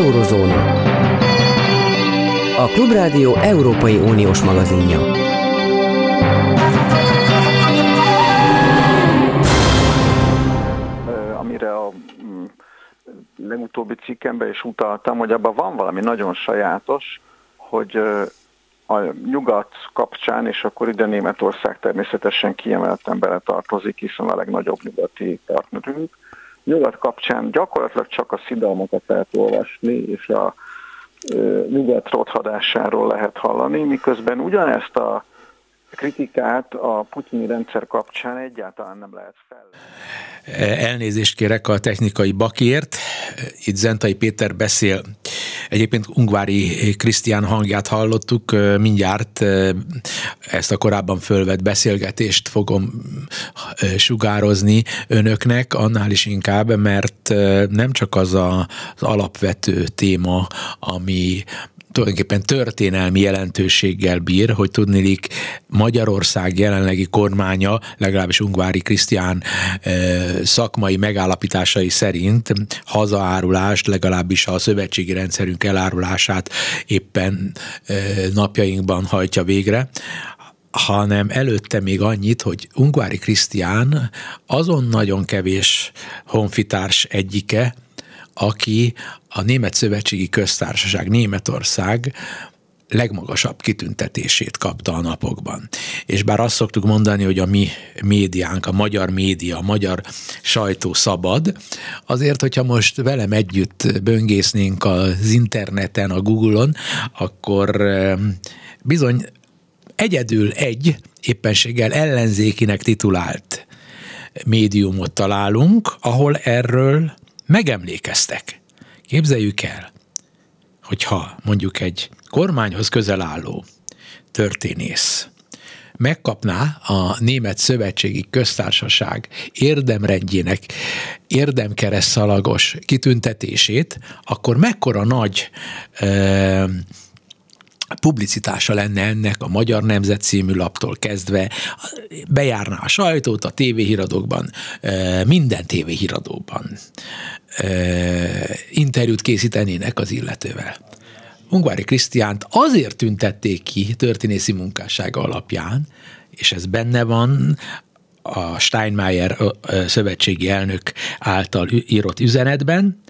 Eurozóna. A Klubrádió Európai Uniós magazinja. Amire a mm, legutóbbi cikkemben is utaltam, hogy abban van valami nagyon sajátos, hogy a nyugat kapcsán, és akkor ide Németország természetesen kiemelten bele tartozik, hiszen a legnagyobb nyugati partnerünk, nyugat kapcsán gyakorlatilag csak a szidalmakat lehet olvasni, és a nyugat rothadásáról lehet hallani, miközben ugyanezt a kritikát a putyini rendszer kapcsán egyáltalán nem lehet fel. Elnézést kérek a technikai bakért. Itt Zentai Péter beszél. Egyébként Ungvári Krisztián hangját hallottuk, mindjárt ezt a korábban fölvett beszélgetést fogom sugározni önöknek, annál is inkább, mert nem csak az a, az alapvető téma, ami tulajdonképpen történelmi jelentőséggel bír, hogy tudnilik Magyarország jelenlegi kormánya, legalábbis Ungvári Krisztián szakmai megállapításai szerint hazaárulást, legalábbis a szövetségi rendszerünk elárulását éppen napjainkban hajtja végre hanem előtte még annyit, hogy Ungvári Krisztián azon nagyon kevés honfitárs egyike, aki a Német Szövetségi Köztársaság, Németország legmagasabb kitüntetését kapta a napokban. És bár azt szoktuk mondani, hogy a mi médiánk, a magyar média, a magyar sajtó szabad, azért, hogyha most velem együtt böngésznénk az interneten, a Google-on, akkor bizony egyedül egy éppenséggel ellenzékinek titulált médiumot találunk, ahol erről megemlékeztek. Képzeljük el, hogyha mondjuk egy kormányhoz közel álló történész megkapná a Német Szövetségi Köztársaság érdemrendjének érdemkereszalagos kitüntetését, akkor mekkora nagy ö, publicitása lenne ennek a Magyar Nemzet című laptól kezdve, bejárná a sajtót, a tévéhíradókban, minden tévéhíradóban interjút készítenének az illetővel. Ungvári Krisztiánt azért tüntették ki történészi munkássága alapján, és ez benne van a Steinmeier szövetségi elnök által írott üzenetben,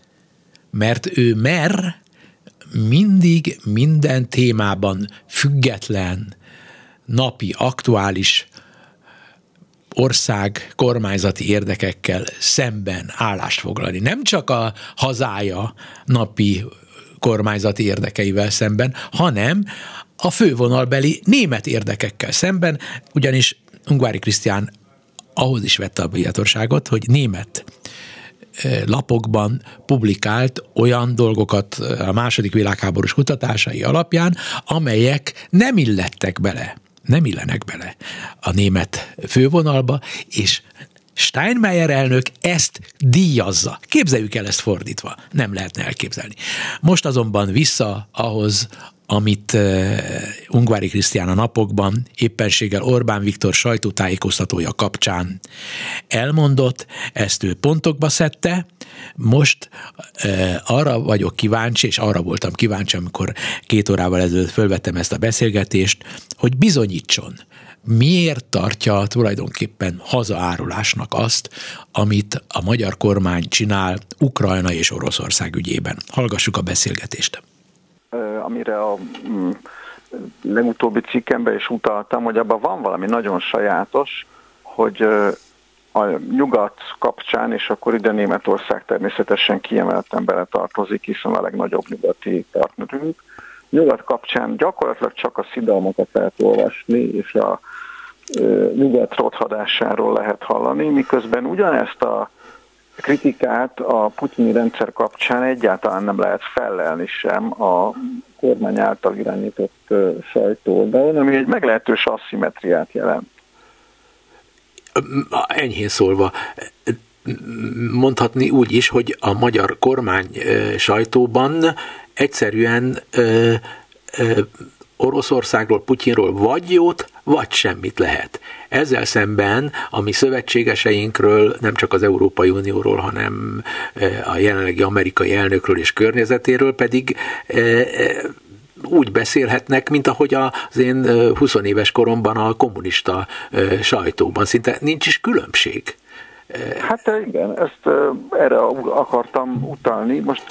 mert ő mer mindig minden témában független, napi, aktuális ország kormányzati érdekekkel szemben állást foglalni. Nem csak a hazája napi kormányzati érdekeivel szemben, hanem a fővonalbeli német érdekekkel szemben, ugyanis Ungvári Krisztián ahhoz is vette a bíjatorságot, hogy német lapokban publikált olyan dolgokat a második világháborús kutatásai alapján, amelyek nem illettek bele, nem illenek bele a német fővonalba, és Steinmeier elnök ezt díjazza. Képzeljük el ezt fordítva. Nem lehetne elképzelni. Most azonban vissza ahhoz, amit Ungvári Krisztián a napokban éppenséggel Orbán Viktor sajtótájékoztatója kapcsán elmondott, ezt ő pontokba szedte, most arra vagyok kíváncsi, és arra voltam kíváncsi, amikor két órával ezelőtt fölvettem ezt a beszélgetést, hogy bizonyítson, miért tartja tulajdonképpen hazaárulásnak azt, amit a magyar kormány csinál Ukrajna és Oroszország ügyében. Hallgassuk a beszélgetést amire a mm, legutóbbi cikkemben is utaltam, hogy abban van valami nagyon sajátos, hogy a nyugat kapcsán, és akkor ide Németország természetesen kiemelten bele tartozik, hiszen a legnagyobb nyugati partnerünk. Nyugat kapcsán gyakorlatilag csak a szidalmakat lehet olvasni, és a nyugat rothadásáról lehet hallani, miközben ugyanezt a kritikát a putyini rendszer kapcsán egyáltalán nem lehet fellelni sem a kormány által irányított sajtóoldalon, ami egy meglehetős asszimetriát jelent. Enyhén szólva, mondhatni úgy is, hogy a magyar kormány sajtóban egyszerűen Oroszországról, Putyinról vagy jót, vagy semmit lehet. Ezzel szemben a mi szövetségeseinkről, nem csak az Európai Unióról, hanem a jelenlegi amerikai elnökről és környezetéről pedig úgy beszélhetnek, mint ahogy az én 20 éves koromban a kommunista sajtóban. Szinte nincs is különbség. Hát igen, ezt erre akartam utalni. Most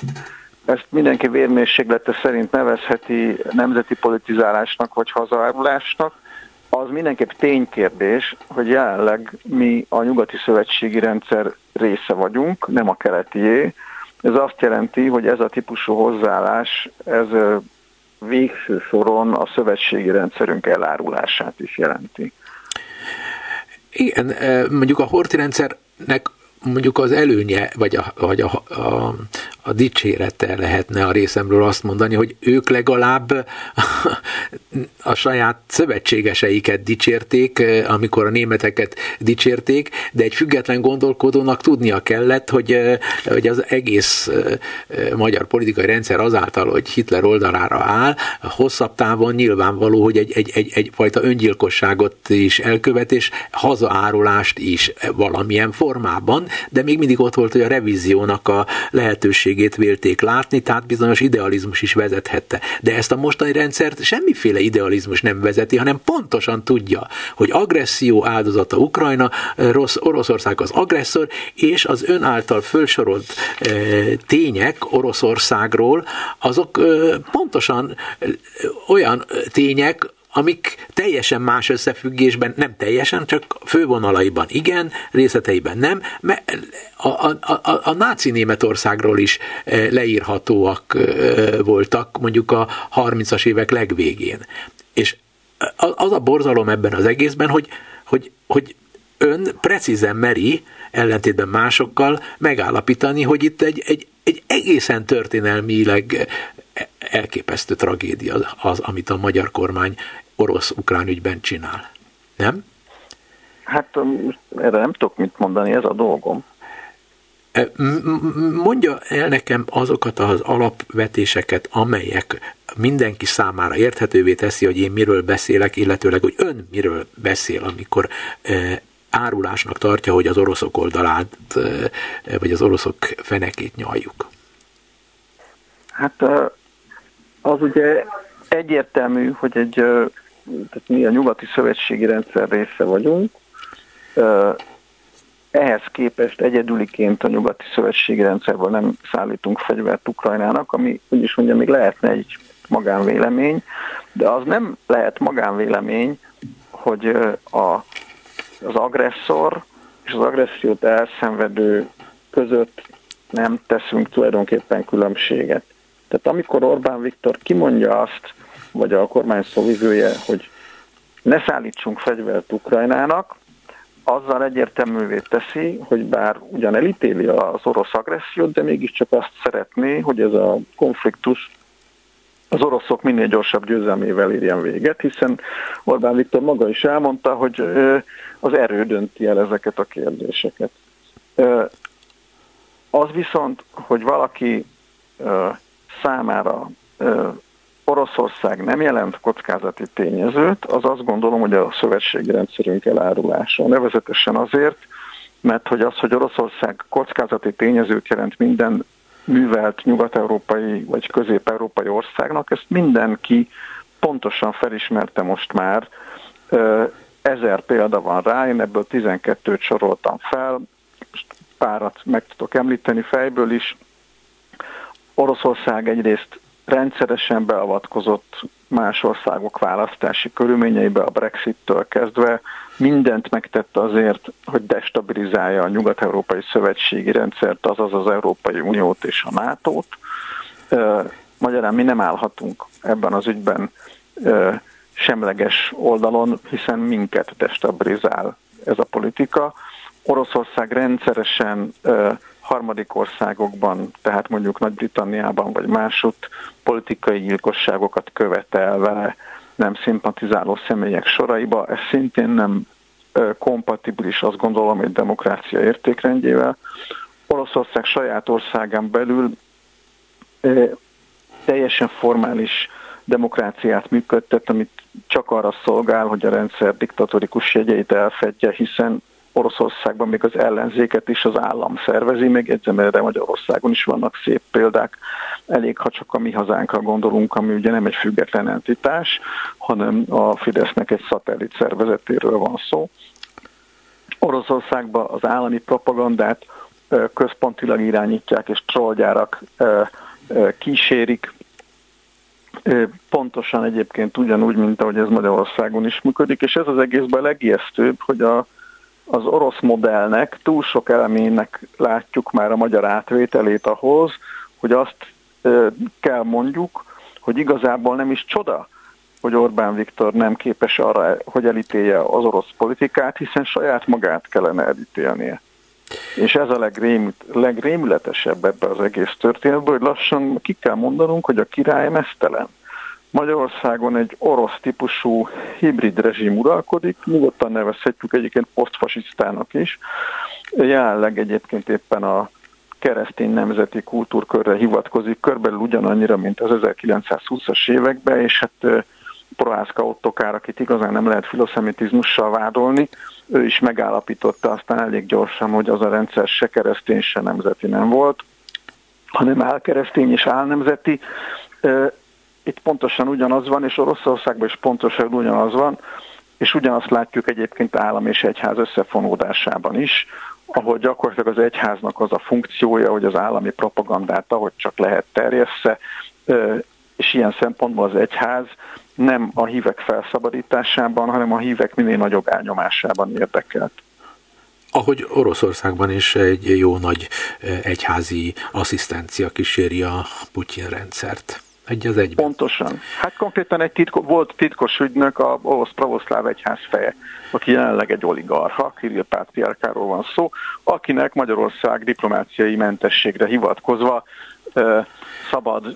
ezt mindenki vérmérséklete szerint nevezheti nemzeti politizálásnak vagy hazaárulásnak. Az mindenképp ténykérdés, hogy jelenleg mi a nyugati szövetségi rendszer része vagyunk, nem a keletié. Ez azt jelenti, hogy ez a típusú hozzáállás, ez végső soron a szövetségi rendszerünk elárulását is jelenti. Igen, mondjuk a horti rendszernek mondjuk az előnye, vagy a, vagy a, a, a dicsérete lehetne a részemről azt mondani, hogy ők legalább a saját szövetségeseiket dicsérték, amikor a németeket dicsérték, de egy független gondolkodónak tudnia kellett, hogy, hogy az egész magyar politikai rendszer azáltal, hogy Hitler oldalára áll, hosszabb távon nyilvánvaló, hogy egy, egy, egy, egyfajta öngyilkosságot is elkövet, és hazaárulást is valamilyen formában, de még mindig ott volt, hogy a revíziónak a lehetőségét vélték látni, tehát bizonyos idealizmus is vezethette. De ezt a mostani rendszert semmiféle idealizmus nem vezeti, hanem pontosan tudja, hogy agresszió áldozata Ukrajna, rossz, Oroszország az agresszor, és az ön által fölsorolt e, tények Oroszországról, azok e, pontosan e, olyan tények, amik teljesen más összefüggésben, nem teljesen, csak fővonalaiban igen, részleteiben nem, mert a, a, a, a náci Németországról is e, leírhatóak e, voltak mondjuk a 30-as évek legvégén. És az a borzalom ebben az egészben, hogy, hogy, hogy ön precízen meri, ellentétben másokkal megállapítani, hogy itt egy, egy, egy egészen történelmileg elképesztő tragédia az, amit a magyar kormány orosz-ukrán ügyben csinál. Nem? Hát um, erre nem tudok mit mondani, ez a dolgom. E, mondja el nekem azokat az alapvetéseket, amelyek mindenki számára érthetővé teszi, hogy én miről beszélek, illetőleg, hogy ön miről beszél, amikor e, árulásnak tartja, hogy az oroszok oldalát, e, vagy az oroszok fenekét nyaljuk. Hát az ugye egyértelmű, hogy egy, tehát mi a nyugati szövetségi rendszer része vagyunk, ehhez képest egyedüliként a nyugati szövetségi rendszerből nem szállítunk fegyvert Ukrajnának, ami úgyis mondja, még lehetne egy magánvélemény, de az nem lehet magánvélemény, hogy a, az agresszor és az agressziót elszenvedő között nem teszünk tulajdonképpen különbséget. Tehát amikor Orbán Viktor kimondja azt, vagy a kormány szóvivője, hogy ne szállítsunk fegyvert Ukrajnának, azzal egyértelművé teszi, hogy bár ugyan elítéli az orosz agressziót, de mégiscsak azt szeretné, hogy ez a konfliktus az oroszok minél gyorsabb győzelmével érjen véget, hiszen Orbán Viktor maga is elmondta, hogy az erő dönti el ezeket a kérdéseket. Az viszont, hogy valaki számára Oroszország nem jelent kockázati tényezőt, az azt gondolom, hogy a szövetségi rendszerünk elárulása. Nevezetesen azért, mert hogy az, hogy Oroszország kockázati tényezőt jelent minden művelt nyugat-európai vagy közép-európai országnak, ezt mindenki pontosan felismerte most már. Ezer példa van rá, én ebből 12-t soroltam fel, párat meg tudok említeni fejből is. Oroszország egyrészt rendszeresen beavatkozott más országok választási körülményeibe, a Brexit-től kezdve mindent megtette azért, hogy destabilizálja a nyugat-európai szövetségi rendszert, azaz az Európai Uniót és a NATO-t. Magyarán mi nem állhatunk ebben az ügyben semleges oldalon, hiszen minket destabilizál ez a politika. Oroszország rendszeresen harmadik országokban, tehát mondjuk Nagy-Britanniában vagy másutt politikai gyilkosságokat követelve nem szimpatizáló személyek soraiba. Ez szintén nem kompatibilis, azt gondolom, egy demokrácia értékrendjével. Oroszország saját országán belül teljesen formális demokráciát működtet, amit csak arra szolgál, hogy a rendszer diktatórikus jegyeit elfedje, hiszen Oroszországban még az ellenzéket is az állam szervezi, még egyszerűen erre Magyarországon is vannak szép példák. Elég, ha csak a mi hazánkra gondolunk, ami ugye nem egy független entitás, hanem a Fidesznek egy szatellit szervezetéről van szó. Oroszországban az állami propagandát központilag irányítják, és trollgyárak kísérik, pontosan egyébként ugyanúgy, mint ahogy ez Magyarországon is működik, és ez az egészben legijesztőbb, hogy a, az orosz modellnek túl sok elemének látjuk már a magyar átvételét ahhoz, hogy azt kell mondjuk, hogy igazából nem is csoda, hogy Orbán Viktor nem képes arra, hogy elítélje az orosz politikát, hiszen saját magát kellene elítélnie. És ez a legrém, legrémületesebb ebbe az egész történetből, hogy lassan ki kell mondanunk, hogy a király mesztelen. Magyarországon egy orosz típusú hibrid rezsim uralkodik, nyugodtan nevezhetjük egyébként posztfasisztának is. Jelenleg egyébként éppen a keresztény nemzeti kultúrkörre hivatkozik, körülbelül ugyanannyira, mint az 1920-as években, és hát Prohászka Ottokár, akit igazán nem lehet filoszemitizmussal vádolni, ő is megállapította aztán elég gyorsan, hogy az a rendszer se keresztény, se nemzeti nem volt, hanem álkeresztény és álnemzeti. Itt pontosan ugyanaz van, és Oroszországban is pontosan ugyanaz van, és ugyanazt látjuk egyébként állam és egyház összefonódásában is, ahol gyakorlatilag az egyháznak az a funkciója, hogy az állami propagandát ahogy csak lehet terjessze, és ilyen szempontból az egyház nem a hívek felszabadításában, hanem a hívek minél nagyobb elnyomásában érdekelt. Ahogy Oroszországban is egy jó nagy egyházi asszisztencia kíséri a Putyin rendszert. Egy az egyben. Pontosan. Hát konkrétan egy titko, volt titkos ügynök, a orosz pravoszláv egyház feje, aki jelenleg egy oligarcha, Kirill Pátriárkáról van szó, akinek Magyarország diplomáciai mentességre hivatkozva szabad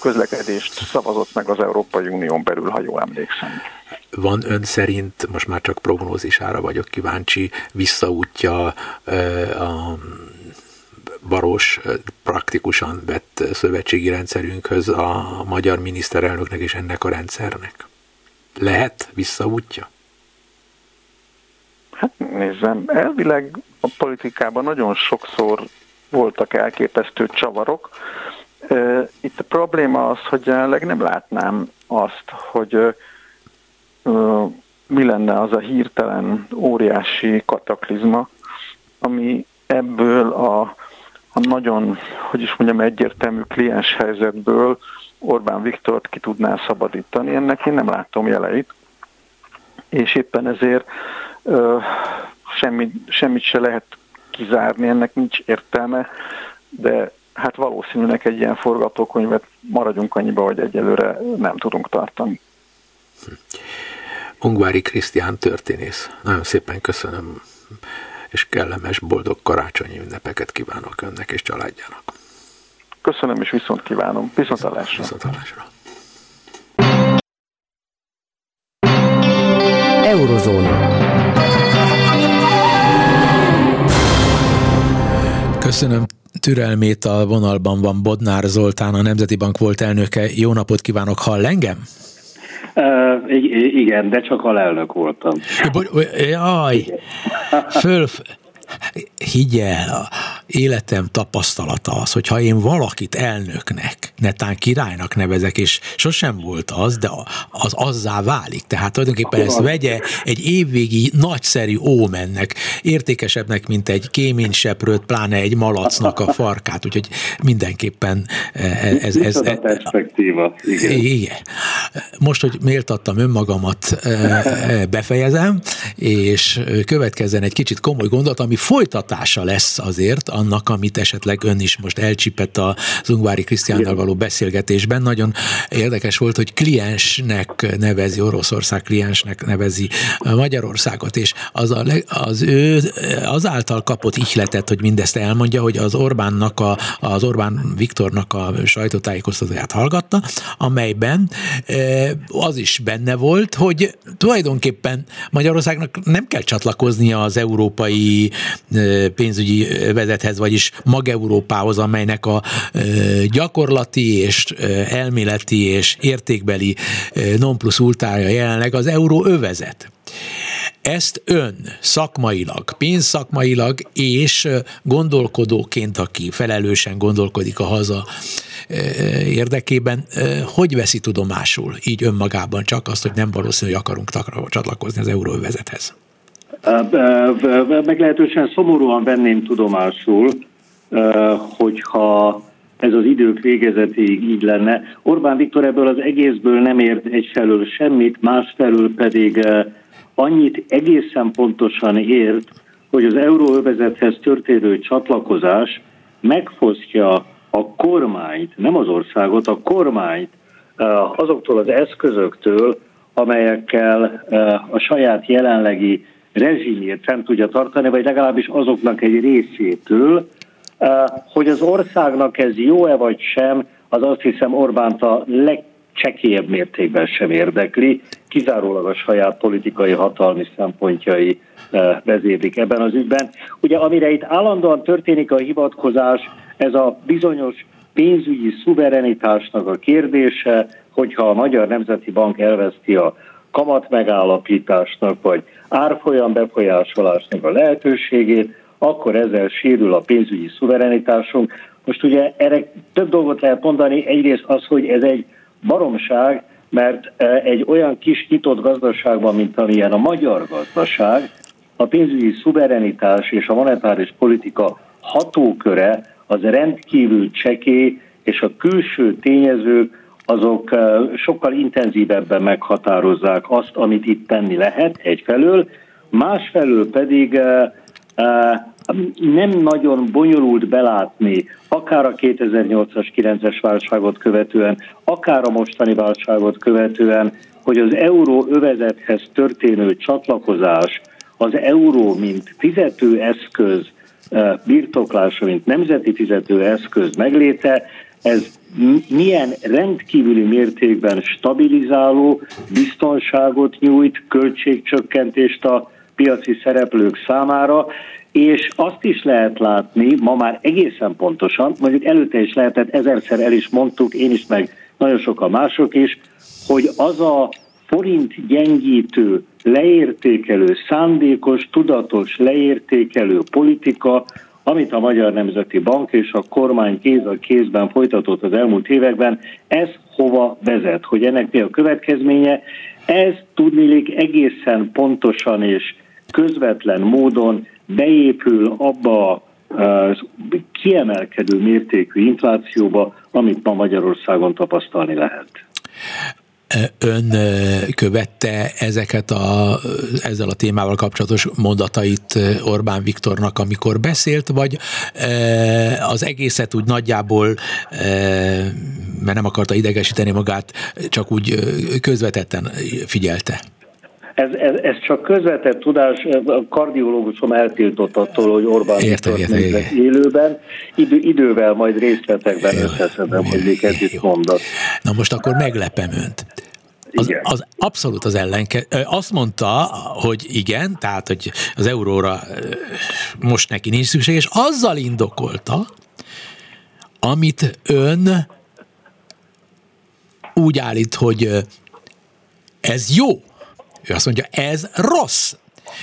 közlekedést szavazott meg az Európai Unión belül, ha jól emlékszem. Van ön szerint, most már csak prognózisára vagyok kíváncsi, visszaútja a baros praktikusan vett szövetségi rendszerünkhöz a magyar miniszterelnöknek és ennek a rendszernek? Lehet visszaútja? Hát nézzem, elvileg a politikában nagyon sokszor voltak elképesztő csavarok, itt a probléma az, hogy jelenleg nem látnám azt, hogy mi lenne az a hirtelen óriási kataklizma, ami ebből a, nagyon, hogy is mondjam, egyértelmű kliens helyzetből Orbán Viktort ki tudná szabadítani. Ennek én nem látom jeleit, és éppen ezért ö, semmi, semmit se lehet kizárni, ennek nincs értelme, de hát valószínűleg egy ilyen forgatókönyvet maradjunk annyiba, hogy egyelőre nem tudunk tartani. Ungvári Krisztián történész. Nagyon szépen köszönöm, és kellemes, boldog karácsonyi ünnepeket kívánok önnek és családjának. Köszönöm, és viszont kívánom. Viszontalásra. Viszontalásra. Eurozóna. Köszönöm türelmét a vonalban van Bodnár Zoltán, a Nemzeti Bank volt elnöke. Jó napot kívánok, hall engem? Igen, de csak alelnök voltam. Jaj, föl, higgyel, életem tapasztalata az, hogy ha én valakit elnöknek, netán királynak nevezek, és sosem volt az, de az azzá válik. Tehát tulajdonképpen ezt vegye egy évvégi nagyszerű ómennek, értékesebbnek, mint egy kéményseprőt, pláne egy malacnak a farkát, úgyhogy mindenképpen e, e, ez... ez, ez a perspektíva, igen. igen. Most, hogy méltattam önmagamat, e, befejezem, és következzen egy kicsit komoly gondolat, ami folytatása lesz azért annak, amit esetleg ön is most elcsipett a Zungvári Krisztiánnal való beszélgetésben. Nagyon érdekes volt, hogy kliensnek nevezi, Oroszország kliensnek nevezi Magyarországot, és az, a, az ő azáltal kapott ihletet, hogy mindezt elmondja, hogy az Orbánnak, a, az Orbán Viktornak a sajtótájékoztatóját hallgatta, amelyben e, az is benne volt, hogy tulajdonképpen Magyarországnak nem kell csatlakoznia az európai pénzügyi vezethez, vagyis mag-európához, amelynek a gyakorlati és elméleti és értékbeli non plus ultája jelenleg az euró övezet. Ezt ön szakmailag, pénzszakmailag és gondolkodóként, aki felelősen gondolkodik a haza érdekében, hogy veszi tudomásul így önmagában csak azt, hogy nem valószínű, hogy akarunk csatlakozni az euróvezethez? Meglehetősen szomorúan venném tudomásul, hogyha ez az idők végezetéig így lenne. Orbán Viktor ebből az egészből nem ért egyfelől semmit, másfelől pedig annyit egészen pontosan ért, hogy az euróövezethez történő csatlakozás megfosztja a kormányt, nem az országot, a kormányt azoktól az eszközöktől, amelyekkel a saját jelenlegi rezsimjét fent tudja tartani, vagy legalábbis azoknak egy részétől, hogy az országnak ez jó-e vagy sem, az azt hiszem Orbánt a leg csekélyebb mértékben sem érdekli, kizárólag a saját politikai hatalmi szempontjai eh, vezérlik ebben az ügyben. Ugye amire itt állandóan történik a hivatkozás, ez a bizonyos pénzügyi szuverenitásnak a kérdése, hogyha a Magyar Nemzeti Bank elveszti a kamat megállapításnak, vagy árfolyam befolyásolásnak a lehetőségét, akkor ezzel sérül a pénzügyi szuverenitásunk. Most ugye erre több dolgot lehet mondani, egyrészt az, hogy ez egy baromság, mert e, egy olyan kis nyitott gazdaságban, mint amilyen a magyar gazdaság, a pénzügyi szuverenitás és a monetáris politika hatóköre az rendkívül cseké, és a külső tényezők azok e, sokkal intenzívebben meghatározzák azt, amit itt tenni lehet egyfelől, másfelől pedig e, nem nagyon bonyolult belátni, akár a 2008-as, 9-es válságot követően, akár a mostani válságot követően, hogy az euró övezethez történő csatlakozás, az euró, mint fizetőeszköz birtoklása, mint nemzeti fizetőeszköz megléte, ez milyen rendkívüli mértékben stabilizáló, biztonságot nyújt, költségcsökkentést a piaci szereplők számára, és azt is lehet látni, ma már egészen pontosan, mondjuk előtte is lehetett, ezerszer el is mondtuk, én is, meg nagyon sokan mások is, hogy az a forint gyengítő, leértékelő, szándékos, tudatos, leértékelő politika, amit a Magyar Nemzeti Bank és a kormány kéz a kézben folytatott az elmúlt években, ez hova vezet, hogy ennek mi a következménye, ez tudnélik egészen pontosan és közvetlen módon beépül abba az kiemelkedő mértékű inflációba, amit ma Magyarországon tapasztalni lehet. Ön követte ezeket a, ezzel a témával kapcsolatos mondatait Orbán Viktornak, amikor beszélt, vagy az egészet úgy nagyjából, mert nem akarta idegesíteni magát, csak úgy közvetetten figyelte? Ez, ez, ez csak közvetett tudás, a kardiológusom eltiltott attól, hogy Orbán értem, értem. élőben. Idő, idővel majd részletekben összeszedem, hogy miket itt mondott. Na most akkor meglepem önt. Az, az abszolút az ellenke. Azt mondta, hogy igen, tehát, hogy az euróra most neki nincs szükség, és azzal indokolta, amit ön úgy állít, hogy ez jó, ő azt mondja, ez rossz.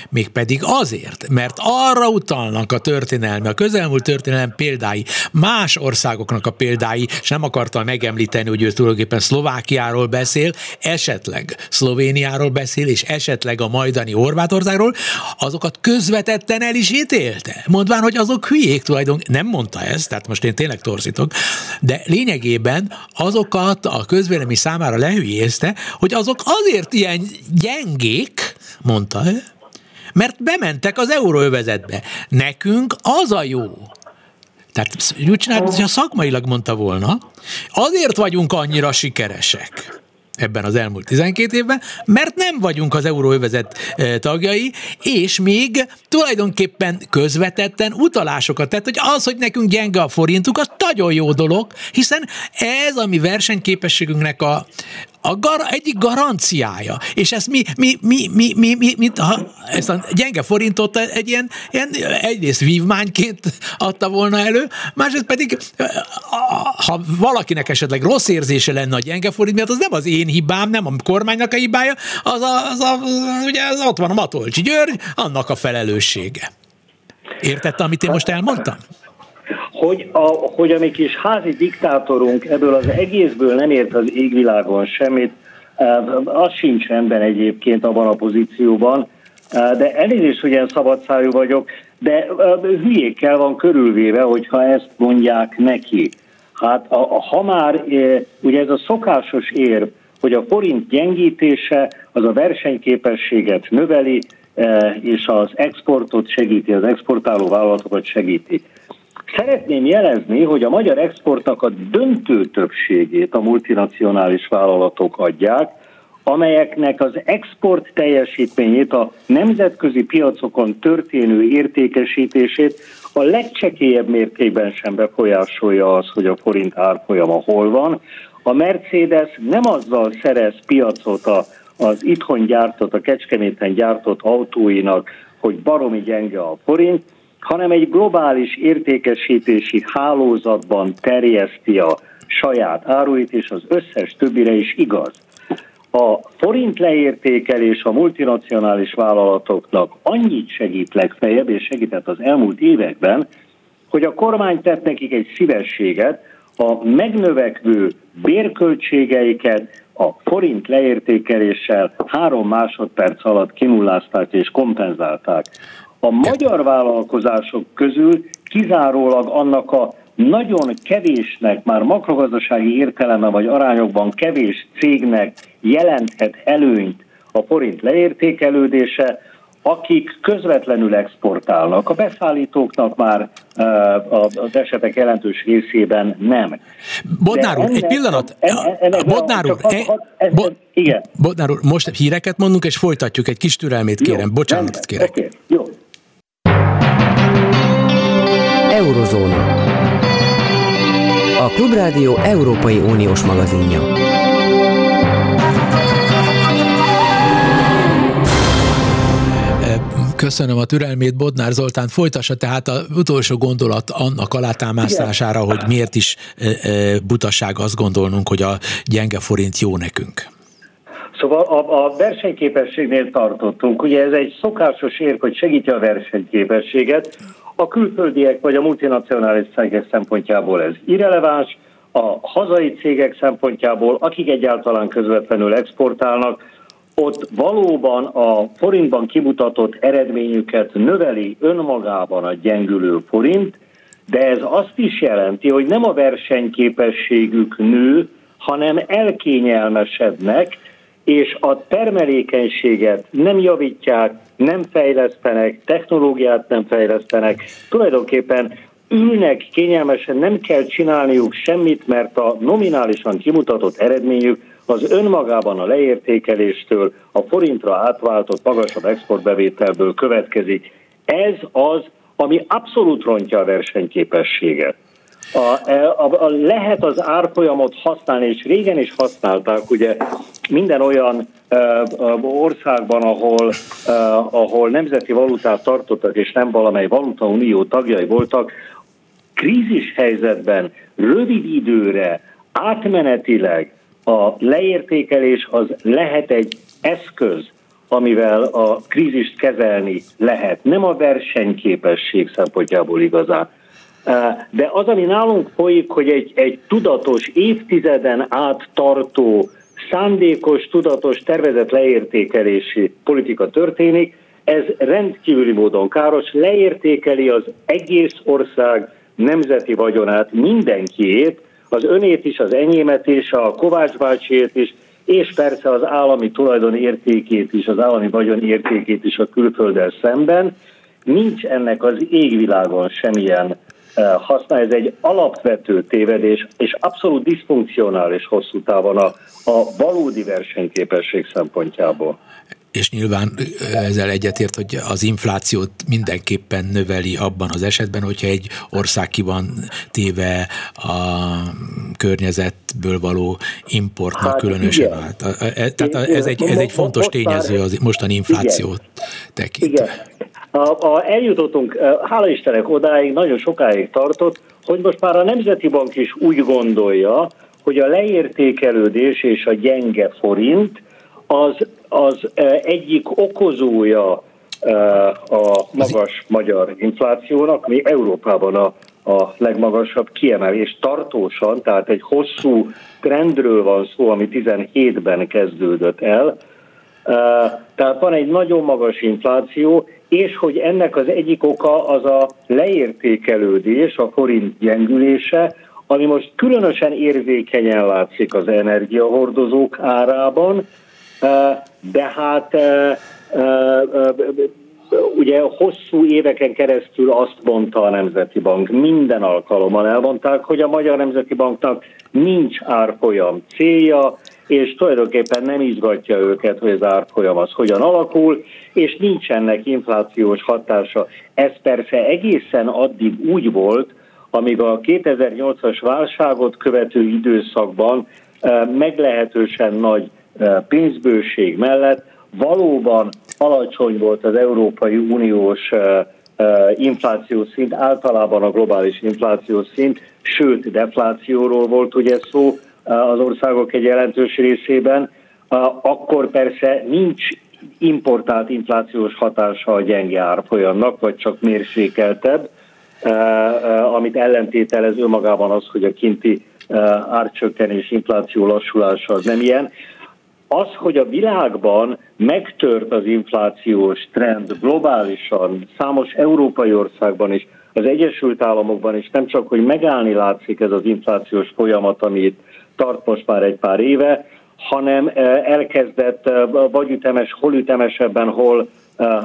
Mégpedig azért, mert arra utalnak a történelmi, a közelmúlt történelem példái, más országoknak a példái, és nem akartam megemlíteni, hogy ő tulajdonképpen Szlovákiáról beszél, esetleg Szlovéniáról beszél, és esetleg a majdani Horvátországról, azokat közvetetten el is ítélte. Mondván, hogy azok hülyék tulajdonképpen, nem mondta ezt, tehát most én tényleg torzítok, de lényegében azokat a közvélemény számára lehülyézte, hogy azok azért ilyen gyengék, mondta mert bementek az euróövezetbe. Nekünk az a jó, tehát úgy csinált, hogyha szakmailag mondta volna, azért vagyunk annyira sikeresek ebben az elmúlt 12 évben, mert nem vagyunk az euróövezet e, tagjai, és még tulajdonképpen közvetetten utalásokat tett, hogy az, hogy nekünk gyenge a forintuk, az nagyon jó dolog, hiszen ez a mi versenyképességünknek a, a gar, egyik garanciája, és ezt mi, mi, mi, mi, mi, mi, mi ha ezt a gyenge forintot egy ilyen, ilyen egyrészt vívmányként adta volna elő, másrészt pedig ha valakinek esetleg rossz érzése lenne a gyenge forint miatt, az nem az én hibám, nem a kormánynak a hibája, az, a, az, a, ugye az ott van a Matolcsi György, annak a felelőssége. Értette, amit én most elmondtam? Hogy a, hogy a mi kis házi diktátorunk ebből az egészből nem ért az égvilágon semmit, az sincs rendben egyébként abban a pozícióban, de elnézést, hogy ilyen szabadszájú vagyok, de hülyékkel van körülvéve, hogyha ezt mondják neki. Hát a, a, ha már ugye ez a szokásos érv, hogy a forint gyengítése az a versenyképességet növeli, és az exportot segíti, az exportáló vállalatokat segíti. Szeretném jelezni, hogy a magyar exportnak a döntő többségét a multinacionális vállalatok adják, amelyeknek az export teljesítményét, a nemzetközi piacokon történő értékesítését a legcsekélyebb mértékben sem befolyásolja az, hogy a forint árfolyama hol van. A Mercedes nem azzal szerez piacot a, az itthon gyártott, a Kecskeméten gyártott autóinak, hogy baromi gyenge a forint, hanem egy globális értékesítési hálózatban terjeszti a saját áruit, és az összes többire is igaz. A forint leértékelés a multinacionális vállalatoknak annyit segít legfeljebb, és segített az elmúlt években, hogy a kormány tett nekik egy szívességet, a megnövekvő bérköltségeiket a forint leértékeléssel három másodperc alatt kinullázták és kompenzálták. A magyar vállalkozások közül kizárólag annak a nagyon kevésnek, már makrogazdasági értelemben vagy arányokban kevés cégnek jelenthet előnyt a forint leértékelődése, akik közvetlenül exportálnak. A beszállítóknak már uh, az esetek jelentős részében nem. Bodnár úr, egy pillanat. Bodnár úr, e-. Bodnár úr, most híreket mondunk, és folytatjuk. Egy kis türelmét kérem. Jó, Bocsánatot kérek. Okay, jó. Eurozóna. A Klubrádió Európai Uniós magazinja. Köszönöm a türelmét, Bodnár Zoltán. Folytassa tehát az utolsó gondolat annak alátámasztására, hogy miért is e, e, butaság azt gondolnunk, hogy a gyenge forint jó nekünk. Szóval a, a versenyképességnél tartottunk. Ugye ez egy szokásos érk, hogy segíti a versenyképességet. A külföldiek vagy a multinacionális cégek szempontjából ez irreleváns, a hazai cégek szempontjából, akik egyáltalán közvetlenül exportálnak, ott valóban a forintban kimutatott eredményüket növeli önmagában a gyengülő forint, de ez azt is jelenti, hogy nem a versenyképességük nő, hanem elkényelmesednek, és a termelékenységet nem javítják, nem fejlesztenek, technológiát nem fejlesztenek, tulajdonképpen ülnek kényelmesen, nem kell csinálniuk semmit, mert a nominálisan kimutatott eredményük az önmagában a leértékeléstől, a forintra átváltott magasabb exportbevételből következik. Ez az, ami abszolút rontja a versenyképességet. A, a, a, lehet az árfolyamot használni, és régen is használták, ugye minden olyan uh, országban, ahol, uh, ahol nemzeti valutát tartottak, és nem valamely valutaunió tagjai voltak, krízis helyzetben rövid időre, átmenetileg a leértékelés az lehet egy eszköz, amivel a krízist kezelni lehet. Nem a versenyképesség szempontjából igazán. De az, ami nálunk folyik, hogy egy, egy tudatos, évtizeden át tartó, szándékos, tudatos, tervezett leértékelési politika történik, ez rendkívüli módon káros, leértékeli az egész ország nemzeti vagyonát, mindenkiét, az önét is, az enyémet is, a Kovács bácsiét is, és persze az állami tulajdon értékét is, az állami vagyon értékét is a külfölddel szemben. Nincs ennek az égvilágon semmilyen használ, ez egy alapvető tévedés, és abszolút diszfunkcionális hosszú távon a, a valódi versenyképesség szempontjából és nyilván ezzel egyetért, hogy az inflációt mindenképpen növeli abban az esetben, hogyha egy ország ki van téve a környezetből való importnak hát, különösen igen. E, tehát ez egy, ez egy fontos tényező az mostani inflációt tekintve. Igen. A, a, eljutottunk, hála Istennek odáig, nagyon sokáig tartott, hogy most már a Nemzeti Bank is úgy gondolja, hogy a leértékelődés és a gyenge forint az, az egyik okozója a magas magyar inflációnak, mi Európában a, a legmagasabb kiemelés tartósan, tehát egy hosszú trendről van szó, ami 17-ben kezdődött el. Tehát van egy nagyon magas infláció, és hogy ennek az egyik oka az a leértékelődés, a forint gyengülése, ami most különösen érzékenyen látszik az energiahordozók árában, de hát ugye hosszú éveken keresztül azt mondta a Nemzeti Bank, minden alkalommal elmondták, hogy a Magyar Nemzeti Banknak nincs árfolyam célja, és tulajdonképpen nem izgatja őket, hogy az árfolyam az hogyan alakul, és nincsenek inflációs hatása. Ez persze egészen addig úgy volt, amíg a 2008-as válságot követő időszakban meglehetősen nagy pénzbőség mellett valóban alacsony volt az Európai Uniós inflációs szint, általában a globális inflációs szint, sőt deflációról volt ugye szó az országok egy jelentős részében, akkor persze nincs importált inflációs hatása a gyenge árfolyamnak, vagy csak mérsékeltebb, amit ellentételez önmagában az, hogy a kinti árcsökkenés, infláció lassulása az nem ilyen. Az, hogy a világban megtört az inflációs trend globálisan, számos európai országban is, az Egyesült Államokban is nem csak, hogy megállni látszik ez az inflációs folyamat, amit tart most már egy pár éve, hanem elkezdett vagy ütemes, hol ütemesebben, hol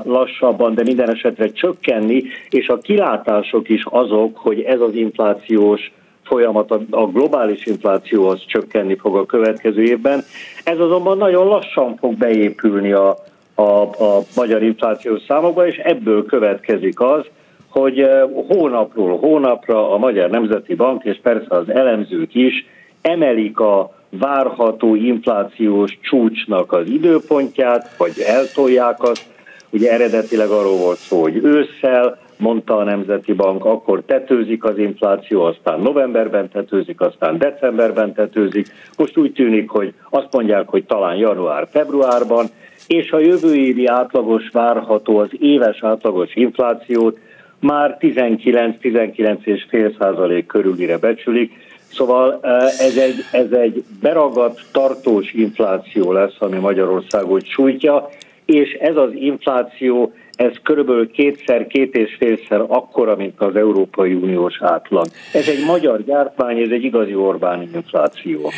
lassabban, de minden esetre csökkenni, és a kilátások is azok, hogy ez az inflációs folyamat, a globális infláció az csökkenni fog a következő évben. Ez azonban nagyon lassan fog beépülni a, a, a magyar inflációs számokba, és ebből következik az, hogy hónapról hónapra a Magyar Nemzeti Bank és persze az elemzők is emelik a várható inflációs csúcsnak az időpontját, vagy eltolják azt. Ugye eredetileg arról volt szó, hogy ősszel, mondta a Nemzeti Bank, akkor tetőzik az infláció, aztán novemberben tetőzik, aztán decemberben tetőzik. Most úgy tűnik, hogy azt mondják, hogy talán január-februárban, és a jövő évi átlagos várható, az éves átlagos inflációt már 19-19,5 százalék körülire becsülik, Szóval ez egy, ez egy beragadt, tartós infláció lesz, ami Magyarországot sújtja, és ez az infláció, ez körülbelül kétszer, két és félszer akkora, mint az Európai Uniós átlag. Ez egy magyar gyártmány, ez egy igazi Orbán infláció.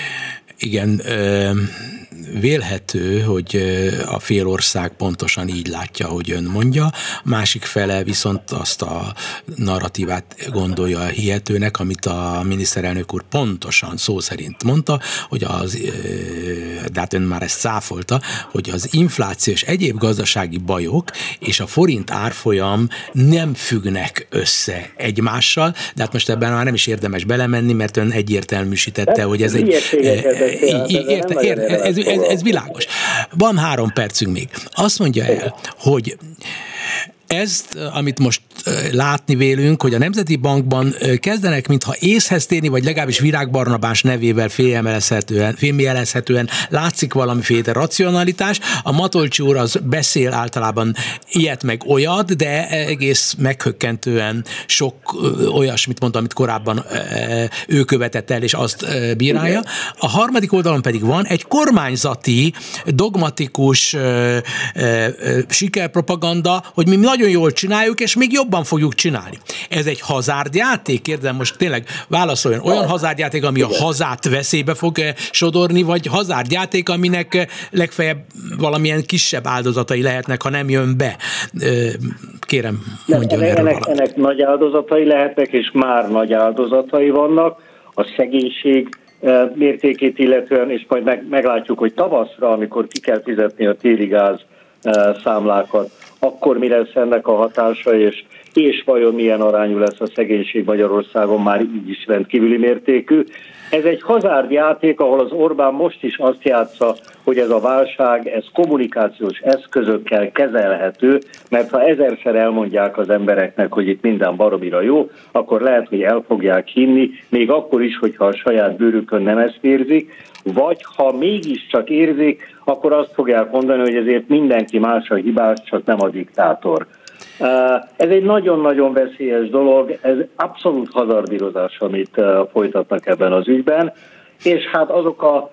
Igen, vélhető, hogy a félország pontosan így látja, hogy ön mondja, a másik fele viszont azt a narratívát gondolja hihetőnek, amit a miniszterelnök úr pontosan szó szerint mondta, hogy az, de hát ön már ezt száfolta, hogy az infláció és egyéb gazdasági bajok és a forint árfolyam nem függnek össze egymással, de hát most ebben már nem is érdemes belemenni, mert ön egyértelműsítette, hogy ez egy... Ez, ez, ez világos. Van három percünk még. Azt mondja el, hogy ezt, amit most látni vélünk, hogy a Nemzeti Bankban kezdenek, mintha észhez térni, vagy legalábbis Virág Barnabás nevével féljelezhetően, féljelezhetően látszik valamiféle racionalitás. A Matolcsi úr az beszél általában ilyet meg olyat, de egész meghökkentően sok olyasmit mondta, amit korábban ő követett el, és azt bírálja. A harmadik oldalon pedig van egy kormányzati, dogmatikus sikerpropaganda, hogy mi nagyon jól csináljuk, és még jobban fogjuk csinálni. Ez egy hazárdjáték? Kérdem most tényleg válaszoljon. Olyan hazárdjáték, ami a hazát veszélybe fog eh, sodorni, vagy hazárdjáték, aminek eh, legfeljebb valamilyen kisebb áldozatai lehetnek, ha nem jön be? Eh, kérem, mondjon ennek, erről ennek, ennek nagy áldozatai lehetnek, és már nagy áldozatai vannak. A szegénység mértékét illetően, és majd meg, meglátjuk, hogy tavaszra, amikor ki kell fizetni a téli gáz számlákat, akkor mi lesz ennek a hatása, és, és vajon milyen arányú lesz a szegénység Magyarországon már így is rendkívüli mértékű. Ez egy hazárd játék, ahol az Orbán most is azt játsza, hogy ez a válság, ez kommunikációs eszközökkel kezelhető, mert ha ezerszer elmondják az embereknek, hogy itt minden baromira jó, akkor lehet, hogy el fogják hinni, még akkor is, hogyha a saját bőrükön nem ezt érzik, vagy ha mégiscsak érzik, akkor azt fogják mondani, hogy ezért mindenki más a hibás, csak nem a diktátor. Ez egy nagyon-nagyon veszélyes dolog, ez abszolút hazardírozás, amit folytatnak ebben az ügyben, és hát azok a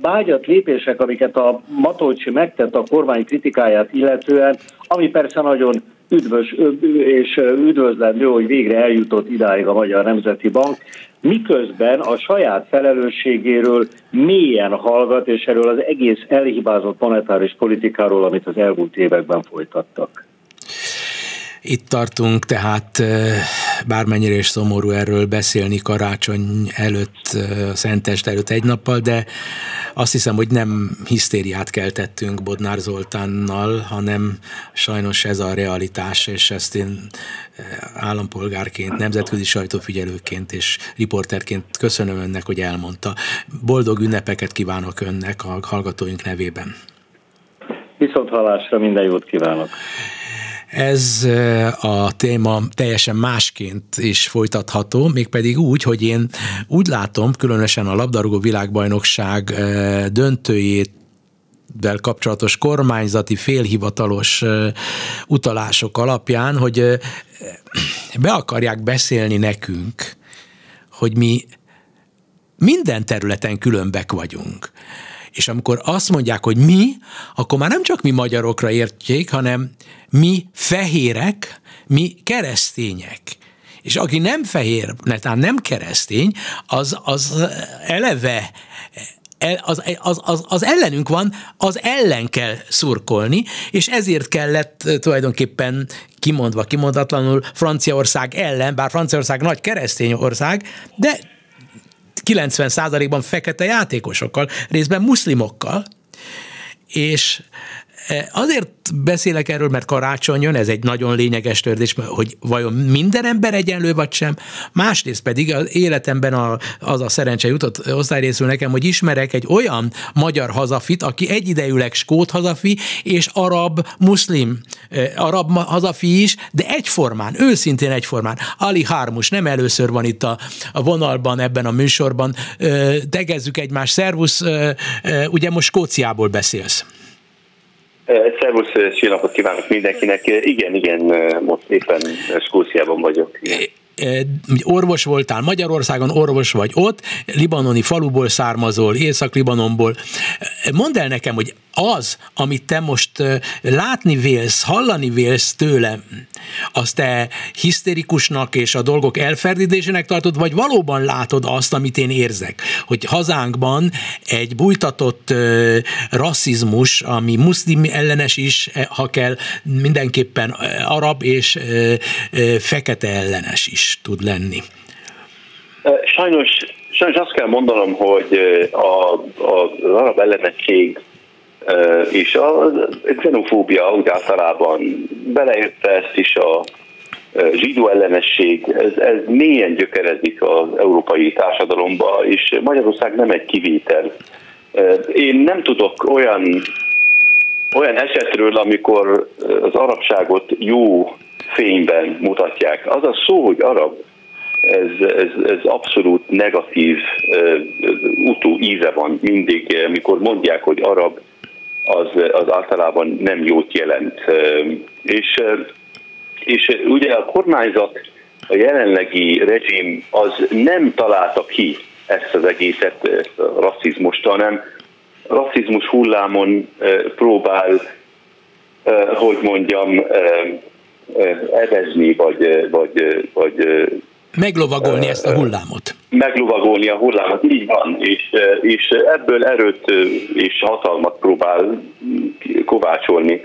bágyat lépések, amiket a Matolcsi megtett a kormány kritikáját illetően, ami persze nagyon üdvös és üdvözlendő, hogy végre eljutott idáig a Magyar Nemzeti Bank, miközben a saját felelősségéről mélyen hallgat, és erről az egész elhibázott monetáris politikáról, amit az elmúlt években folytattak. Itt tartunk, tehát bármennyire is szomorú erről beszélni karácsony előtt, Szentest előtt egy nappal, de azt hiszem, hogy nem hisztériát keltettünk Bodnár Zoltánnal, hanem sajnos ez a realitás, és ezt én állampolgárként, nemzetközi sajtófigyelőként és riporterként köszönöm önnek, hogy elmondta. Boldog ünnepeket kívánok önnek a hallgatóink nevében. Viszont halásra minden jót kívánok! Ez a téma teljesen másként is folytatható, mégpedig úgy, hogy én úgy látom, különösen a labdarúgó világbajnokság döntőjét vel kapcsolatos kormányzati félhivatalos utalások alapján, hogy be akarják beszélni nekünk, hogy mi minden területen különbek vagyunk. És amikor azt mondják, hogy mi, akkor már nem csak mi magyarokra értjék, hanem mi fehérek, mi keresztények. És aki nem fehér, netán nem keresztény, az, az eleve az, az, az, az ellenünk van, az ellen kell szurkolni, és ezért kellett tulajdonképpen kimondva, kimondatlanul Franciaország ellen, bár Franciaország nagy keresztény ország, de 90%-ban fekete játékosokkal, részben muszlimokkal, és Azért beszélek erről, mert karácsony jön, ez egy nagyon lényeges tördés, hogy vajon minden ember egyenlő vagy sem. Másrészt pedig az életemben a, az a szerencse jutott osztályrészül nekem, hogy ismerek egy olyan magyar hazafit, aki egyidejűleg skót hazafi és arab muszlim, eh, arab hazafi is, de egyformán, őszintén egyformán. Ali Harmus nem először van itt a, a vonalban, ebben a műsorban. Tegezzük egymást, szervusz, ugye most Skóciából beszélsz. Szervusz, színapot kívánok mindenkinek. Igen, igen, most éppen Skóciában vagyok. Orvos voltál Magyarországon, orvos vagy ott, libanoni faluból származol, Észak-Libanonból. Mondd el nekem, hogy az, amit te most látni vélsz, hallani vélsz tőlem, azt te hiszterikusnak és a dolgok elferdítésének tartod, vagy valóban látod azt, amit én érzek, hogy hazánkban egy bújtatott rasszizmus, ami muszlim ellenes is, e, ha kell, mindenképpen arab és fekete ellenes is tud lenni. Sajnos, sajnos azt kell mondanom, hogy a, a, az arab ellenesség és a xenofóbia úgy általában beleérte ezt is a zsidó ellenesség, ez, ez mélyen gyökerezik az európai társadalomba, és Magyarország nem egy kivétel. Én nem tudok olyan, olyan esetről, amikor az arabságot jó fényben mutatják. Az a szó, hogy arab, ez, ez, ez abszolút negatív utó íze van mindig, amikor mondják, hogy arab, az, az általában nem jót jelent. És, és ugye a kormányzat, a jelenlegi rezsim az nem találta ki ezt az egészet, ezt a rasszizmust, hanem rasszizmus hullámon próbál, hogy mondjam, evezni, vagy, vagy, vagy Meglovagolni ezt a hullámot. Meglovagolni a hullámot, így van, és, és ebből erőt és hatalmat próbál kovácsolni.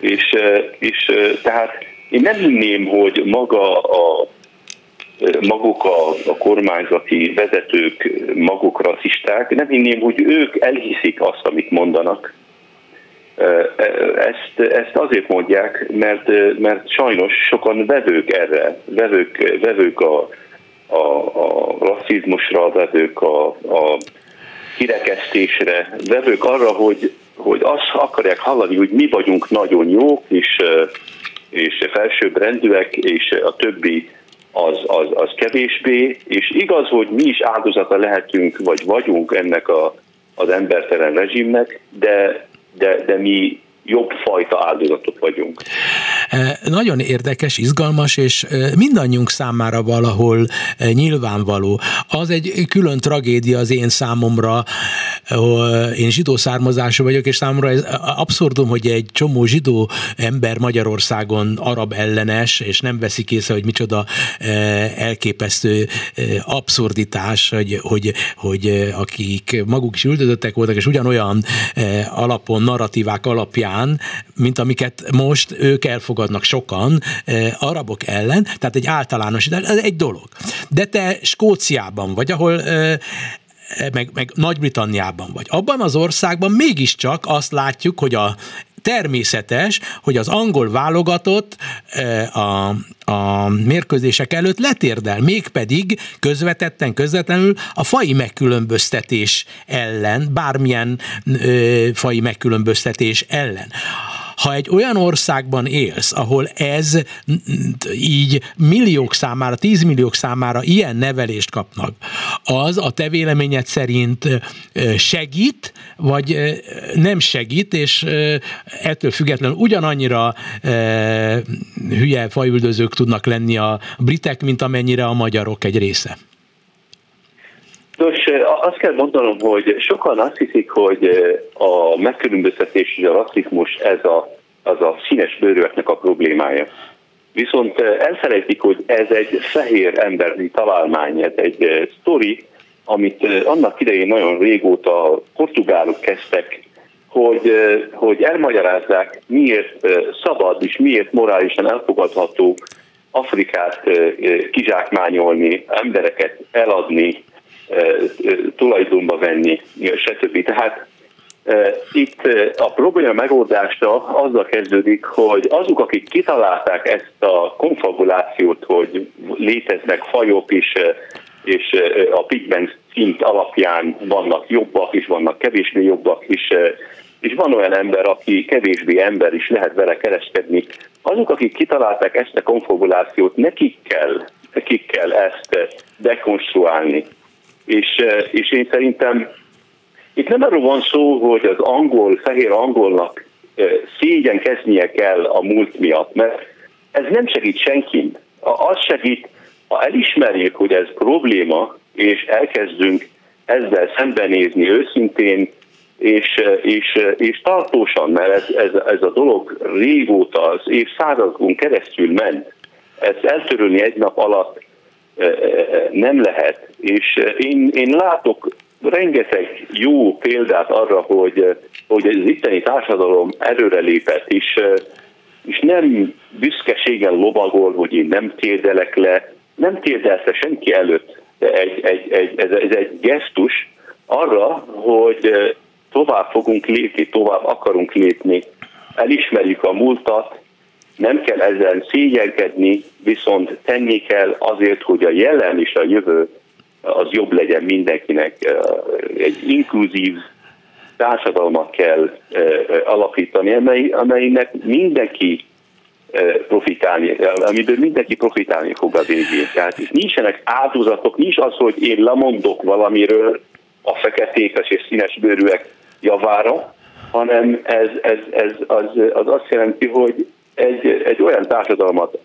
És, és tehát én nem hinném, hogy maga a maguk a, a kormányzati vezetők maguk rasszisták, nem hinném, hogy ők elhiszik azt, amit mondanak. Ezt, ezt azért mondják, mert, mert sajnos sokan vevők erre, vevők, vevők a, a, a rasszizmusra, vevők a, a kirekesztésre, vevők arra, hogy, hogy azt akarják hallani, hogy mi vagyunk nagyon jók, és, és felsőbbrendűek, és a többi az, az, az kevésbé, és igaz, hogy mi is áldozata lehetünk, vagy vagyunk ennek a, az embertelen rezsimnek, de, de, de mi jobb fajta áldozatok vagyunk. Nagyon érdekes, izgalmas, és mindannyiunk számára valahol nyilvánvaló. Az egy külön tragédia az én számomra, én zsidó származású vagyok, és számomra ez abszurdum, hogy egy csomó zsidó ember Magyarországon arab ellenes, és nem veszik észre, hogy micsoda elképesztő abszurditás, hogy, hogy, hogy akik maguk is üldözöttek voltak, és ugyanolyan alapon, narratívák alapján mint amiket most ők elfogadnak sokan eh, arabok ellen, tehát egy általános, ez egy dolog. De te Skóciában vagy, ahol meg, meg Nagy-Britanniában vagy. Abban az országban mégiscsak azt látjuk, hogy a természetes, hogy az angol válogatott a, a mérkőzések előtt letérdel, mégpedig közvetetten, közvetlenül a fai megkülönböztetés ellen, bármilyen ö, fai megkülönböztetés ellen ha egy olyan országban élsz, ahol ez így milliók számára, tízmilliók számára ilyen nevelést kapnak, az a te véleményed szerint segít, vagy nem segít, és ettől függetlenül ugyanannyira hülye fajüldözők tudnak lenni a britek, mint amennyire a magyarok egy része. Nos, azt kell mondanom, hogy sokan azt hiszik, hogy a megkülönböztetés és a rasszizmus ez a, az a színes bőrűeknek a problémája. Viszont elfelejtik, hogy ez egy fehér emberi találmány, ez egy sztori, amit annak idején nagyon régóta portugálok kezdtek, hogy, hogy elmagyarázzák, miért szabad és miért morálisan elfogadható Afrikát kizsákmányolni, embereket eladni, tulajdonba venni, stb. Tehát itt a probléma megoldása azzal kezdődik, hogy azok, akik kitalálták ezt a konfabulációt, hogy léteznek fajok is, és a pigment szint alapján vannak jobbak is, vannak kevésbé jobbak is, és van olyan ember, aki kevésbé ember is lehet vele kereskedni. Azok, akik kitalálták ezt a konfabulációt, nekik kell, nekik kell ezt dekonstruálni. És, és én szerintem itt nem arról van szó, hogy az angol, fehér angolnak szégyenkeznie kell a múlt miatt, mert ez nem segít senkin. Az segít, ha elismerjük, hogy ez probléma, és elkezdünk ezzel szembenézni őszintén, és, és, és tartósan, mert ez, ez, ez a dolog régóta, az évszázadon keresztül ment. Ezt eltörölni egy nap alatt nem lehet. És én, én látok rengeteg jó példát arra, hogy, hogy az itteni társadalom előrelépett, és, és nem büszkeségen lovagol, hogy én nem térdelek le, nem térdelsz senki előtt. Egy, egy, egy, ez, ez egy gesztus arra, hogy tovább fogunk lépni, tovább akarunk lépni, elismerjük a múltat, nem kell ezzel szégyenkedni, viszont tenni kell azért, hogy a jelen és a jövő az jobb legyen mindenkinek. Egy inkluzív társadalmat kell alapítani, amely, amelynek mindenki profitálni, amiből mindenki profitálni fog a végén. Tehát nincsenek áldozatok, nincs az, hogy én lemondok valamiről a feketékes és színes bőrűek javára, hanem ez, ez, ez az, az azt jelenti, hogy egy, egy olyan társadalmat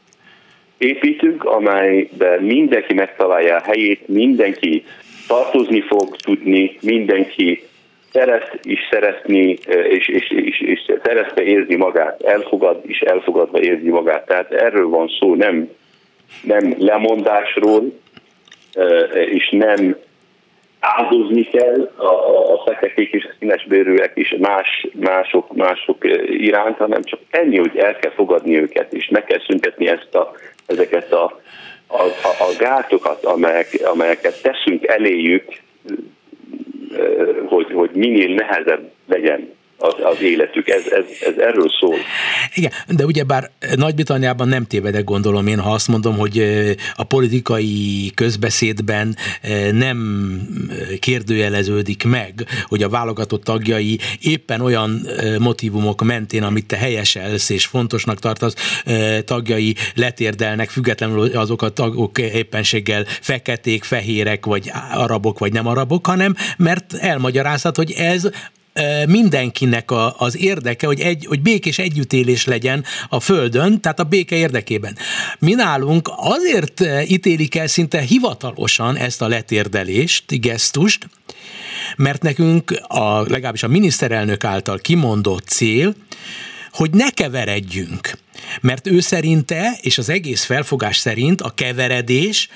építünk, amelyben mindenki megtalálja a helyét, mindenki tartozni fog tudni, mindenki szeret is szeretni, és, és, és, és szeretve érzi magát, elfogad és elfogadva érzi magát. Tehát erről van szó, nem, nem lemondásról, és nem áldozni kell a, a feketék és a színes bőrűek is más, mások, mások iránt, hanem csak ennyi, hogy el kell fogadni őket, és meg kell szüntetni ezt a, ezeket a, a, a, a gátokat, amelyek, amelyeket teszünk eléjük, hogy, hogy minél nehezebb legyen az, az életük. Ez, ez, ez erről szól. Igen, de ugyebár Nagy-Britanniában nem tévedek, gondolom én, ha azt mondom, hogy a politikai közbeszédben nem kérdőjeleződik meg, hogy a válogatott tagjai éppen olyan motivumok mentén, amit te helyeselsz és fontosnak tartasz, tagjai letérdelnek, függetlenül azok a tagok éppenséggel feketék, fehérek, vagy arabok, vagy nem arabok, hanem mert elmagyarázhat, hogy ez mindenkinek a, az érdeke, hogy, egy, hogy békés együttélés legyen a Földön, tehát a béke érdekében. Mi nálunk azért ítélik el szinte hivatalosan ezt a letérdelést, gesztust, mert nekünk a, legalábbis a miniszterelnök által kimondott cél, hogy ne keveredjünk. Mert ő szerinte, és az egész felfogás szerint a keveredés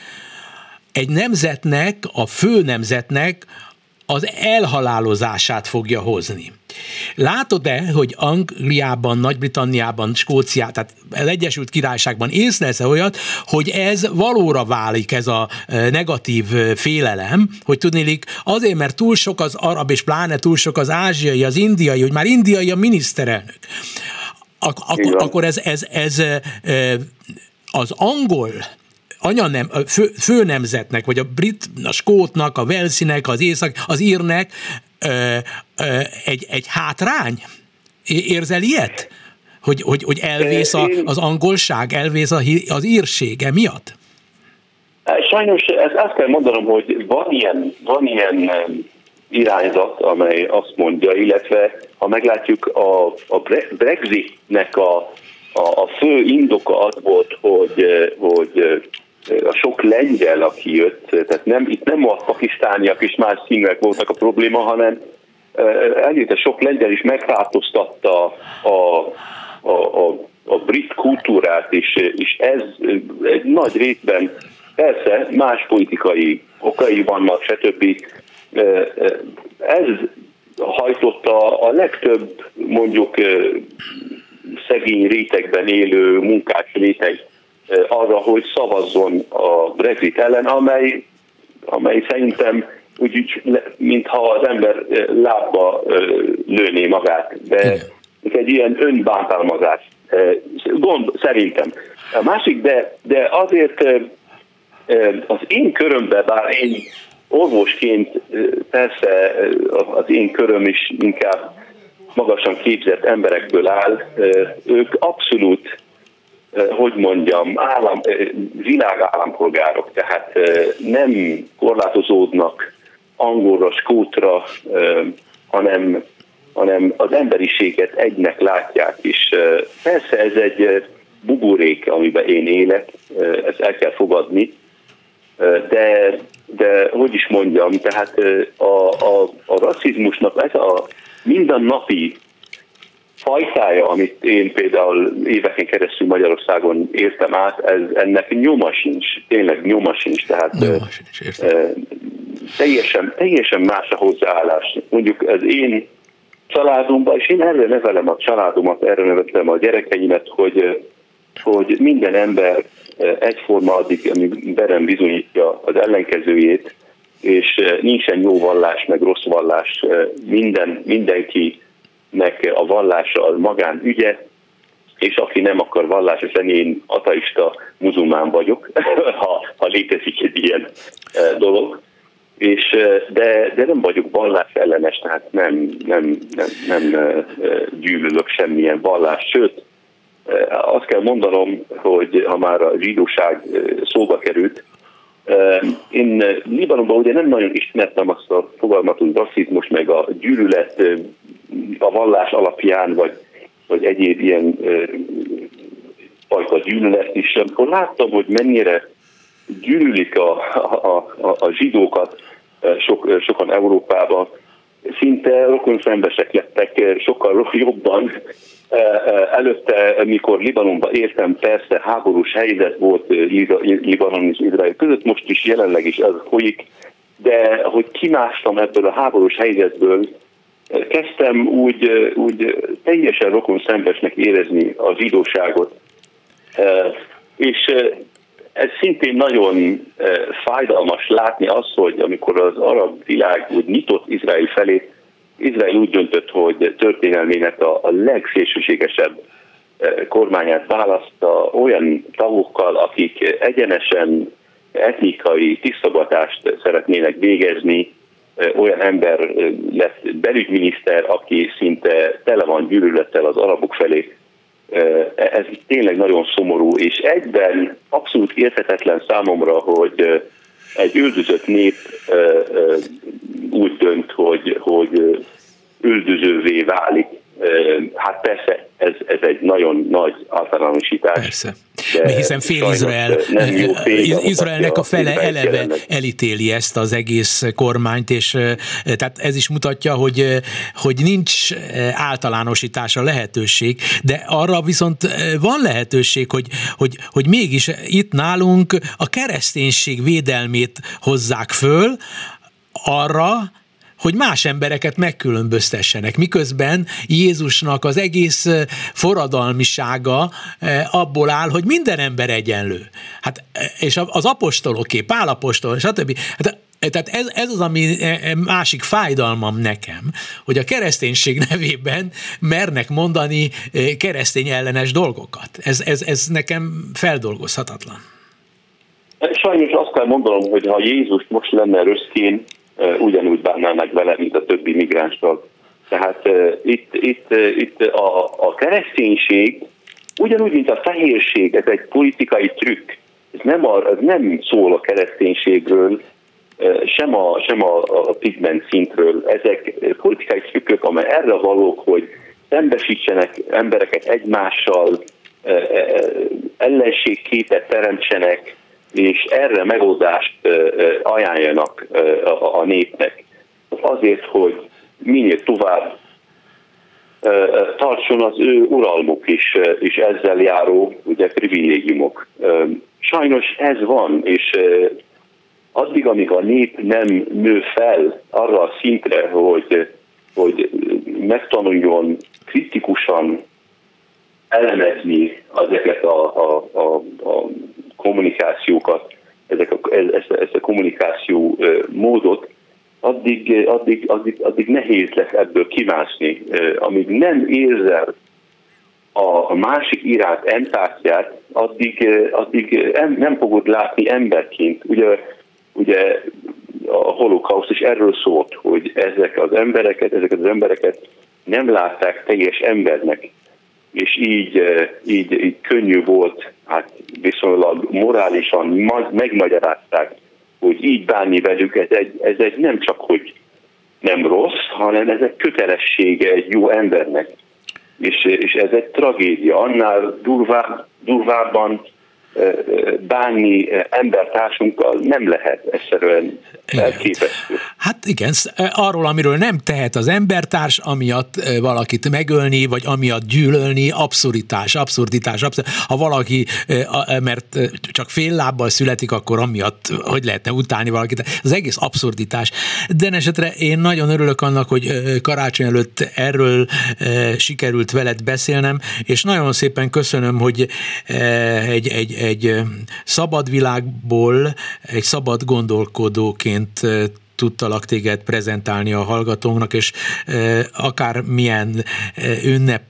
egy nemzetnek, a fő nemzetnek az elhalálozását fogja hozni. Látod-e, hogy Angliában, Nagy-Britanniában, Skóciában, tehát az Egyesült Királyságban észlelsz olyat, hogy ez valóra válik, ez a e, negatív e, félelem, hogy tudnélik azért, mert túl sok az arab, és pláne túl sok az ázsiai, az indiai, hogy már indiai a miniszterelnök. Ak- ak- akkor ez, ez, ez, ez az angol anyanem, fő, főnemzetnek, vagy a brit, a skótnak, a velszinek, az észak, az írnek ö, ö, egy, egy hátrány? Érzel ilyet? Hogy, hogy, hogy elvész a, az angolság, elvész a, az írsége miatt? Sajnos ezt, ezt kell mondanom, hogy van ilyen, van ilyen irányzat, amely azt mondja, illetve ha meglátjuk a, a Brexitnek a, a, a fő indoka az volt, hogy, hogy a sok lengyel, aki jött, tehát nem, itt nem a pakisztániak és más színűek voltak a probléma, hanem a sok lengyel is megváltoztatta a, a, a, a brit kultúrát, és, és ez egy nagy részben persze más politikai okai vannak, stb. Ez hajtotta a legtöbb mondjuk szegény rétegben élő munkás réteg arra, hogy szavazzon a Brexit ellen, amely, amely szerintem úgy, mintha az ember lábba lőné magát, de ez egy ilyen önbántalmazás. Gond, szerintem. A másik, de, de azért az én körömben, bár én orvosként persze az én köröm is inkább magasan képzett emberekből áll, ők abszolút hogy mondjam, állam, világállampolgárok, tehát nem korlátozódnak angolra, skótra, hanem, hanem az emberiséget egynek látják, és persze ez egy buborék, amiben én élek, ezt el kell fogadni, de, de hogy is mondjam, tehát a, a, a rasszizmusnak ez a mindennapi fajtája, amit én például éveken keresztül Magyarországon értem át, ez, ennek nyoma sincs, tényleg nyoma sincs, tehát nyoma sincs, e, teljesen, teljesen más a hozzáállás. Mondjuk az én családomban, és én erre nevelem a családomat, erre nevelem a gyerekeimet, hogy, hogy minden ember egyforma addig, amíg berem bizonyítja az ellenkezőjét, és nincsen jó vallás, meg rossz vallás, minden, mindenki nek a vallása az magán ügye, és aki nem akar vallásos lenni, én ateista muzulmán vagyok, ha, ha létezik egy ilyen e, dolog. És, e, de, de nem vagyok vallás ellenes, tehát nem, nem, nem, nem e, gyűlölök semmilyen vallás, sőt, azt kell mondanom, hogy ha már a zsidóság szóba került, én Libanonban ugye nem nagyon ismertem azt a fogalmat, hogy rasszizmus, meg a gyűlölet a vallás alapján, vagy, vagy egyéb ilyen fajta gyűlölet is. Amikor láttam, hogy mennyire gyűlölik a, a, a, a zsidókat sok, sokan Európában, szinte rokon szembesek lettek sokkal jobban. Előtte, mikor Libanonban éltem, persze háborús helyzet volt Libanon és Izrael között, most is jelenleg is ez folyik, de hogy kimásztam ebből a háborús helyzetből, kezdtem úgy, úgy teljesen rokon szembesnek érezni a zsidóságot. És ez szintén nagyon fájdalmas látni azt, hogy amikor az arab világ úgy nyitott Izrael felé, Izrael úgy döntött, hogy történelmének a, a legszélsőségesebb kormányát választa olyan tagokkal, akik egyenesen etnikai tisztogatást szeretnének végezni, olyan ember lett belügyminiszter, aki szinte tele van gyűlölettel az arabok felé. Ez tényleg nagyon szomorú, és egyben abszolút érthetetlen számomra, hogy egy üldözött nép úgy dönt, hogy, hogy üldözővé válik Hát persze, ez, ez egy nagyon nagy általánosítás. Persze. De hiszen fél Izrael, Izraelnek a fele eleve elítéli ezt az egész kormányt, és tehát ez is mutatja, hogy, hogy nincs általánosításra lehetőség, de arra viszont van lehetőség, hogy, hogy, hogy mégis itt nálunk a kereszténység védelmét hozzák föl, arra, hogy más embereket megkülönböztessenek, miközben Jézusnak az egész forradalmisága abból áll, hogy minden ember egyenlő. Hát, és az apostoloké, Pál apostol, stb. Hát, tehát ez, ez az, ami másik fájdalmam nekem, hogy a kereszténység nevében mernek mondani keresztény ellenes dolgokat. Ez, ez, ez nekem feldolgozhatatlan. Sajnos azt kell mondanom, hogy ha Jézus most lenne röszkén, ugyanúgy bánnának vele, mint a többi migránstól. Tehát itt, itt, itt a, a kereszténység, ugyanúgy, mint a fehérség, ez egy politikai trükk. Ez nem, a, ez nem szól a kereszténységről, sem a, sem a, a pigment szintről. Ezek politikai trükkök, amely erre valók, hogy szembesítsenek embereket egymással, ellenségképet teremtsenek, és erre megoldást ajánljanak a népnek. Azért, hogy minél tovább tartson az ő uralmuk is, és ezzel járó ugye, privilégiumok. Sajnos ez van, és addig, amíg a nép nem nő fel arra a szintre, hogy, hogy megtanuljon kritikusan elemezni ezeket a, a, a, a kommunikációkat, ezek a, ezt, ezt a kommunikáció módot, addig, addig, addig, addig nehéz lesz ebből kimászni. Amíg nem érzel a másik iránt empátiát, addig, addig nem fogod látni emberként. Ugye, ugye a holokauszt is erről szólt, hogy ezek az embereket, ezeket az embereket nem látták teljes embernek, és így, így, így könnyű volt hát viszonylag morálisan megmagyarázták, hogy így bánni velük, ez egy, ez egy nem csak, hogy nem rossz, hanem ez egy kötelessége egy jó embernek. És, és ez egy tragédia. Annál durvább, durvábban bánni embertársunkkal nem lehet egyszerűen elképesztő. Hát igen, arról, amiről nem tehet az embertárs, amiatt valakit megölni, vagy amiatt gyűlölni, abszurditás, abszurditás, abszurditás. Ha valaki, mert csak fél lábbal születik, akkor amiatt, hogy lehetne utálni valakit. Az egész abszurditás. De esetre én nagyon örülök annak, hogy karácsony előtt erről sikerült veled beszélnem, és nagyon szépen köszönöm, hogy egy, egy, egy szabad világból egy szabad gondolkodóként tudtalak téged prezentálni a hallgatónknak, és akár milyen ünnep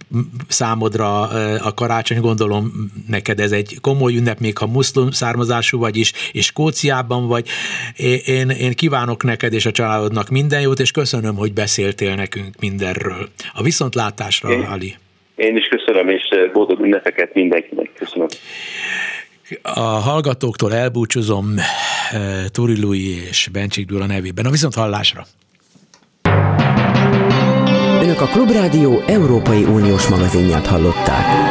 számodra a karácsony, gondolom neked ez egy komoly ünnep, még ha muszlim származású vagy is, és Skóciában vagy. Én, én kívánok neked és a családodnak minden jót, és köszönöm, hogy beszéltél nekünk mindenről. A viszontlátásra, én, Ali. Én is köszönöm, és boldog ünnepeket mindenkinek. Köszönöm. A hallgatóktól elbúcsúzom eh, Turi Lui és Bencsik Gyula nevében. A viszont hallásra! Önök a Klubrádió Európai Uniós magazinját hallották.